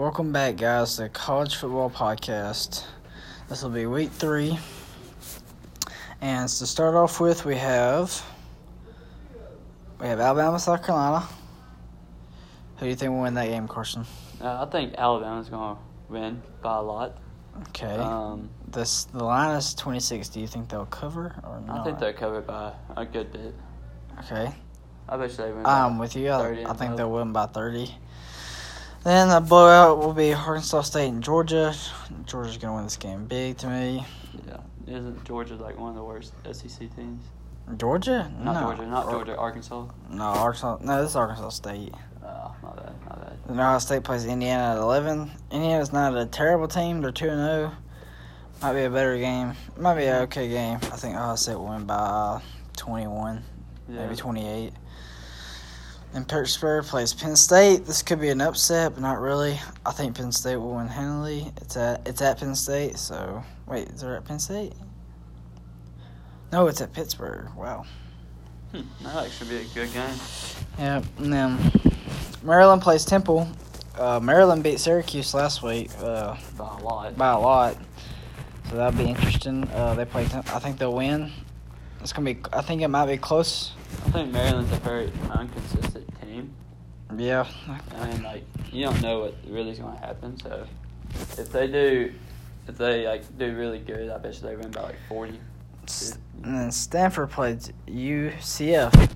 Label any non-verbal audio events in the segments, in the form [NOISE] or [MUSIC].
Welcome back, guys, to College Football Podcast. This will be week three. And to start off with, we have we have Alabama, South Carolina. Who do you think will win that game, Carson? Uh, I think Alabama's going to win by a lot. Okay. Um, this the line is twenty six. Do you think they'll cover or not? I think they'll cover by a good bit. Okay. I bet you they win. I'm by with you. I, I think they'll win by 30. Then the blowout will be Arkansas State and Georgia. Georgia's going to win this game big to me. Yeah. Isn't Georgia like one of the worst SEC teams? Georgia? Not no. Georgia, not Georgia, Arkansas. No, Arkansas. No, this is Arkansas State. Ah, oh, not bad, not bad. Then Ohio State plays Indiana at 11. Indiana's not a terrible team. They're 2 and 0. Might be a better game. Might be an okay game. I think Ohio State will win by 21, Yeah. maybe 28. And Pittsburgh plays Penn State. This could be an upset, but not really. I think Penn State will win handily. It's at it's at Penn State. So wait, is it at Penn State? No, it's at Pittsburgh. Wow. Hmm, that actually be a good game. Yeah, and then Maryland plays Temple. Uh, Maryland beat Syracuse last week uh, By a lot. by a lot, so that'll be interesting. Uh, they play. Temple. I think they'll win. It's gonna be. I think it might be close. I think Maryland's a very inconsistent. Yeah. I mean, like you don't know what really is going to happen. So if they do, if they like do really good, I bet you they win by like forty. And then Stanford played UCF.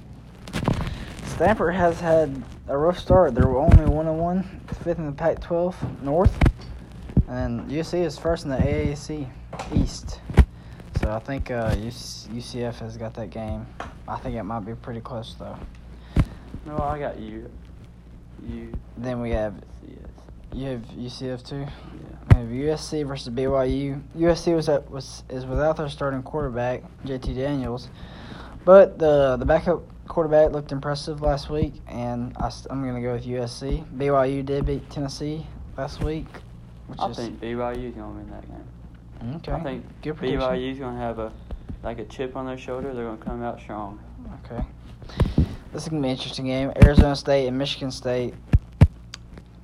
Stanford has had a rough start. They're only one and one, fifth in the Pac-12 North, and UC is first in the AAC East. So I think uh, UCF has got that game. I think it might be pretty close though. No, I got you. You. Then we have Yes. you have UCF too. Yeah. We have USC versus BYU. USC was at, was is without their starting quarterback JT Daniels, but the the backup quarterback looked impressive last week, and I, am going to go with USC. BYU did beat Tennessee last week, which I is think BYU BYU's gonna win that game. okay. I think Good prediction. BYU's gonna have a like a chip on their shoulder. They're gonna come out strong. Okay. This is gonna be an interesting game. Arizona State and Michigan State.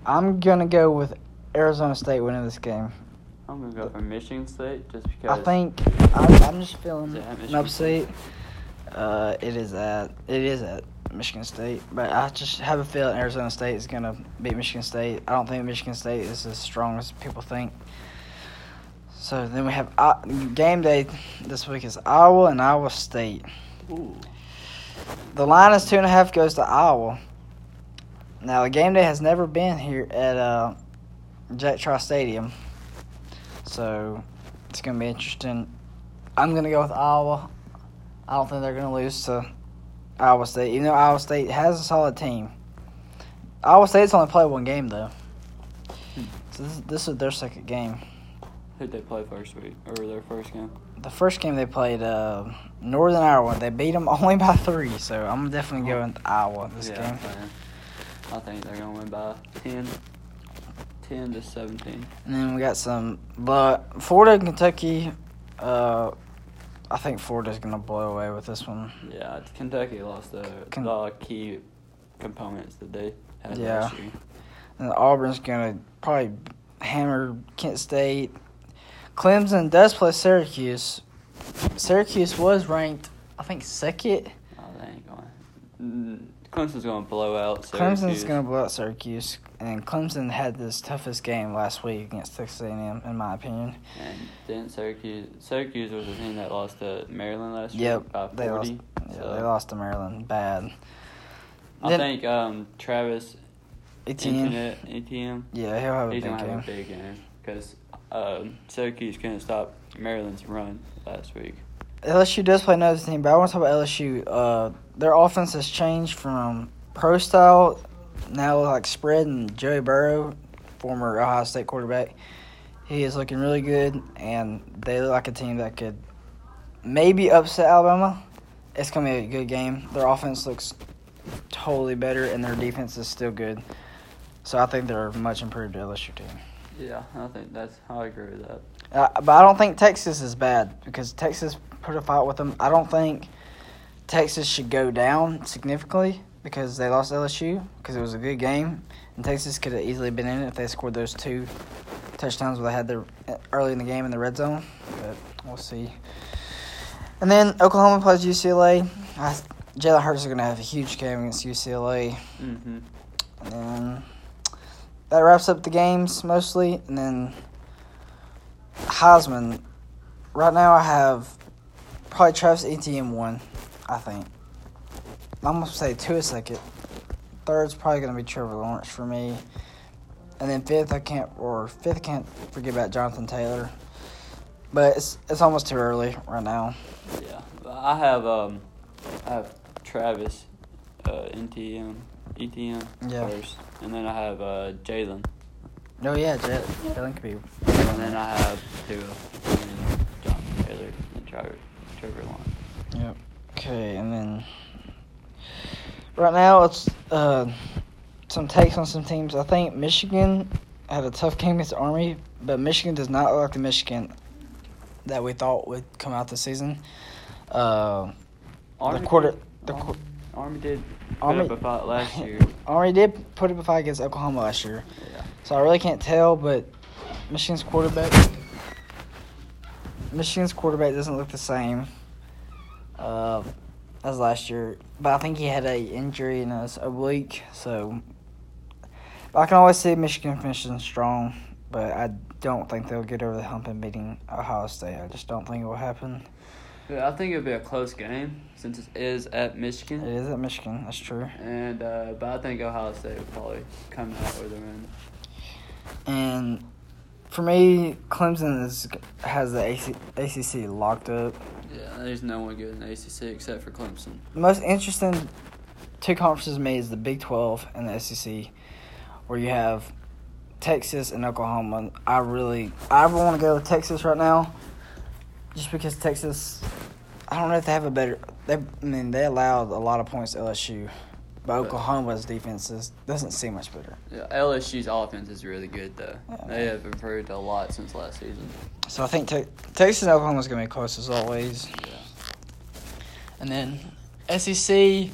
I'm gonna go with Arizona State winning this game. I'm gonna go for Michigan State just because. I think I'm, I'm just feeling an upset. Uh, it is at it is at Michigan State, but I just have a feeling Arizona State is gonna beat Michigan State. I don't think Michigan State is as strong as people think. So then we have uh, game day this week is Iowa and Iowa State. Ooh. The line is two and a half goes to Iowa. Now the game day has never been here at uh, Jack Trice Stadium, so it's gonna be interesting. I'm gonna go with Iowa. I don't think they're gonna lose to Iowa State, even though Iowa State has a solid team. Iowa State's only played one game though, so this, this is their second game. Who'd they play first week or their first game? The first game they played uh, Northern Iowa. They beat them [LAUGHS] only by three, so I'm definitely going with Iowa this yeah, game. I think they're gonna win by 10, 10 to seventeen. And then we got some, but Florida and Kentucky. Uh, I think Florida's gonna blow away with this one. Yeah, Kentucky lost the, Ken- the key components that they had Yeah. last year. And Auburn's gonna probably hammer Kent State. Clemson does play Syracuse. Syracuse was ranked, I think, second. Oh, they ain't going. Mm, Clemson's gonna blow out. Syracuse. Clemson's gonna blow out Syracuse, and Clemson had this toughest game last week against Texas A&M, in my opinion. And then Syracuse, Syracuse was the team that lost to Maryland last year Yep, by they lost. forty. Yeah, they lost to Maryland bad. I Then- think um, Travis Etienne, Etienne, Etienne yeah, he'll have a he's big gonna game. have a big game because um, Syracuse couldn't stop Maryland's run last week. LSU does play another team, but I want to talk about LSU. Uh, their offense has changed from pro style now like spread and Joey Burrow, former Ohio State quarterback. He is looking really good, and they look like a team that could maybe upset Alabama. It's gonna be a good game. Their offense looks totally better, and their defense is still good. So I think they're a much improved LSU team. Yeah, I think that's I agree with that. Uh, but I don't think Texas is bad because Texas put a fight with them. I don't think Texas should go down significantly because they lost LSU because it was a good game. and Texas could have easily been in it if they scored those two touchdowns where they had their early in the game in the red zone. But we'll see. And then Oklahoma plays UCLA. I, Jalen Hurts is going to have a huge game against UCLA. Mm-hmm. And then that wraps up the games mostly. And then Heisman. Right now, I have probably Travis Etienne one. I think. I'm gonna say two a second. Third's probably gonna be Trevor Lawrence for me. And then fifth, I can't or fifth, I can't forget about Jonathan Taylor. But it's it's almost too early right now. Yeah, I have um, I have Travis, uh, NTM, ETM Yeah. first, and then I have uh, Jalen, Oh yeah, Jet. Jalen could be. and then I have Tua, and Jonathan Taylor, and Trevor, Trevor Lawrence. Yep. Okay, and then right now it's uh, some takes on some teams. I think Michigan had a tough game against Army, but Michigan does not look like the Michigan that we thought would come out this season. Uh, Army the quarter, did- the qu- Army did put Army up a fight last [LAUGHS] year. Army did put up a fight against Oklahoma last year, Yeah. so I really can't tell. But Michigan's quarterback, Michigan's quarterback doesn't look the same uh, as last year. But I think he had a injury in his oblique, so I can always see Michigan finishing strong. But I don't think they'll get over the hump and beating Ohio State. I just don't think it will happen. Yeah, I think it'll be a close game since it is at Michigan. It is at Michigan. That's true. And uh, but I think Ohio State will probably come out with a win. And for me, Clemson is has the AC, ACC locked up. Yeah, there's no one good in the ACC except for Clemson. The most interesting two conferences to me is the Big Twelve and the SEC, where you have Texas and Oklahoma. I really, I want to go to Texas right now, just because Texas. I don't know if they have a better. They, I mean, they allowed a lot of points to LSU, but Oklahoma's defense is, doesn't seem much better. Yeah, LSU's offense is really good though. Yeah. They have improved a lot since last season. So I think te- Texas and Oklahoma's gonna be close as always. Yeah. And then SEC,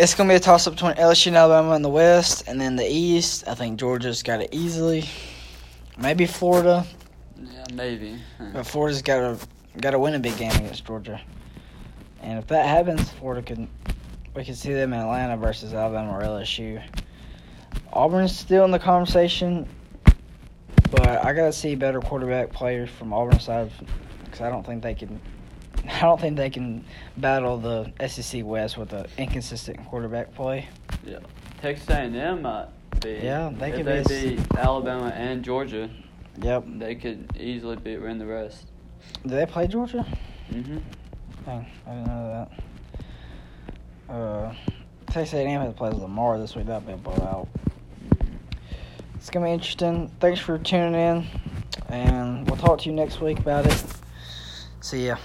it's gonna be a toss up between LSU and Alabama in the West, and then the East. I think Georgia's got it easily. Maybe Florida, Yeah, maybe. but Florida's got to got to win a big game against Georgia. And if that happens, Florida can we can see them in Atlanta versus Alabama or LSU. Auburn's still in the conversation, but I gotta see better quarterback players from Auburn's side because I don't think they can. [LAUGHS] I don't think they can battle the SEC West with an inconsistent quarterback play. Yeah. Texas A&M might be. Yeah, they if could they be beat Alabama and Georgia, Yep. they could easily beat win the rest. Do they play Georgia? Mm-hmm. Dang, I didn't know that. Uh, Texas A&M has to play Lamar this week. That'll be a blowout. It's gonna be interesting. Thanks for tuning in, and we'll talk to you next week about it. See ya.